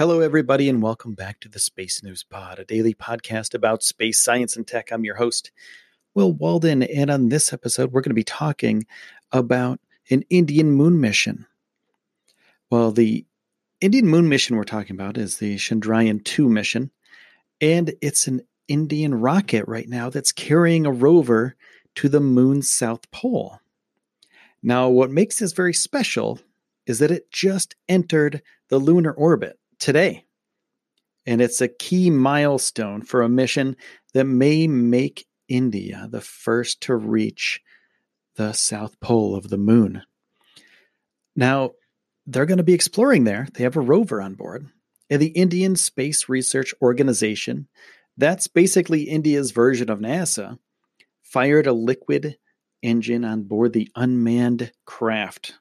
Hello, everybody, and welcome back to the Space News Pod, a daily podcast about space science and tech. I'm your host, Will Walden, and on this episode, we're going to be talking about an Indian moon mission. Well, the Indian moon mission we're talking about is the Chandrayaan 2 mission, and it's an Indian rocket right now that's carrying a rover to the moon's south pole. Now, what makes this very special is that it just entered the lunar orbit today. And it's a key milestone for a mission that may make India the first to reach the south pole of the moon. Now, they're going to be exploring there. They have a rover on board. And the Indian Space Research Organization, that's basically India's version of NASA, fired a liquid engine on board the unmanned craft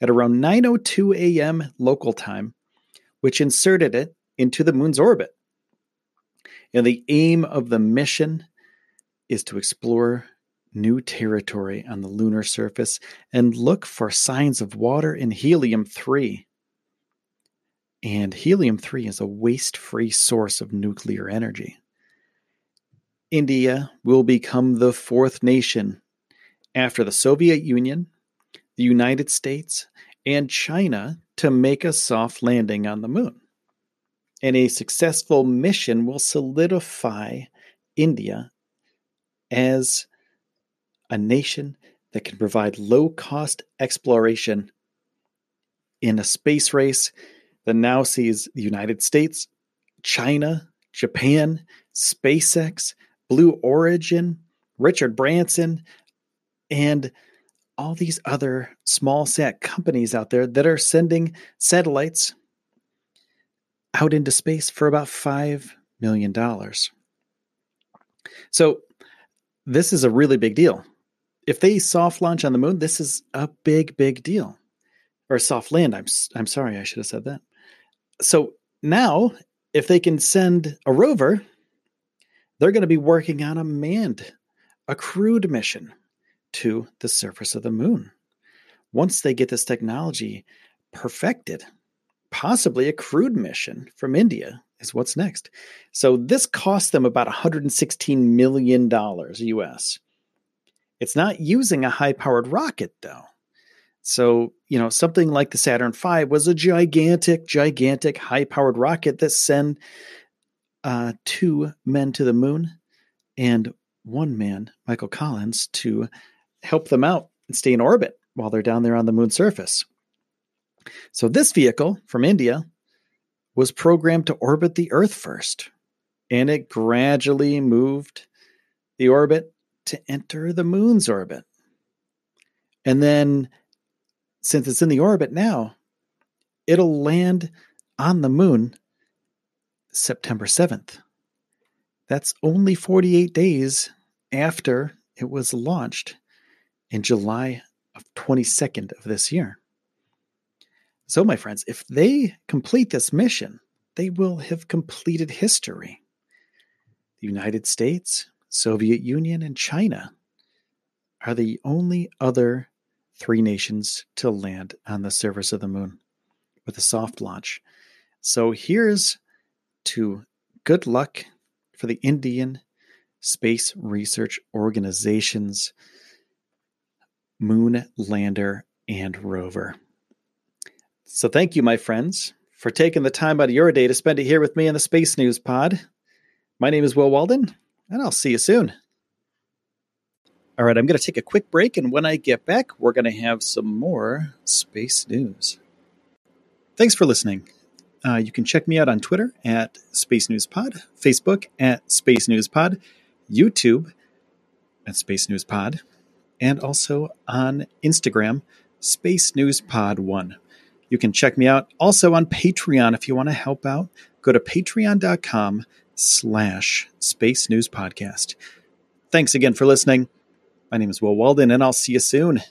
at around 9:02 a.m. local time which inserted it into the moon's orbit. And the aim of the mission is to explore new territory on the lunar surface and look for signs of water in helium 3. And helium 3 is a waste free source of nuclear energy. India will become the fourth nation after the Soviet Union, the United States, and China to make a soft landing on the moon. And a successful mission will solidify India as a nation that can provide low cost exploration in a space race that now sees the United States, China, Japan, SpaceX, Blue Origin, Richard Branson, and all these other small sat companies out there that are sending satellites out into space for about $5 million. So, this is a really big deal. If they soft launch on the moon, this is a big, big deal. Or soft land. I'm, I'm sorry, I should have said that. So, now, if they can send a rover, they're going to be working on a manned, a crewed mission to the surface of the moon. Once they get this technology perfected, possibly a crewed mission from India is what's next. So this cost them about $116 million US. It's not using a high powered rocket, though. So, you know, something like the Saturn V was a gigantic, gigantic high powered rocket that sent uh, two men to the moon and one man, Michael Collins, to help them out and stay in orbit while they're down there on the moon surface. So, this vehicle from India was programmed to orbit the Earth first, and it gradually moved the orbit to enter the moon's orbit. And then, since it's in the orbit now, it'll land on the moon September 7th. That's only 48 days after it was launched in July of 22nd of this year. So, my friends, if they complete this mission, they will have completed history. The United States, Soviet Union, and China are the only other three nations to land on the surface of the moon with a soft launch. So, here's to good luck for the Indian Space Research Organization's moon lander and rover. So, thank you, my friends, for taking the time out of your day to spend it here with me in the Space News Pod. My name is Will Walden, and I'll see you soon. All right, I'm going to take a quick break, and when I get back, we're going to have some more space news. Thanks for listening. Uh, you can check me out on Twitter at Space News Pod, Facebook at Space News Pod, YouTube at Space News Pod, and also on Instagram, Space News Pod 1. You can check me out also on Patreon if you want to help out. Go to patreon.com slash space news podcast. Thanks again for listening. My name is Will Walden, and I'll see you soon.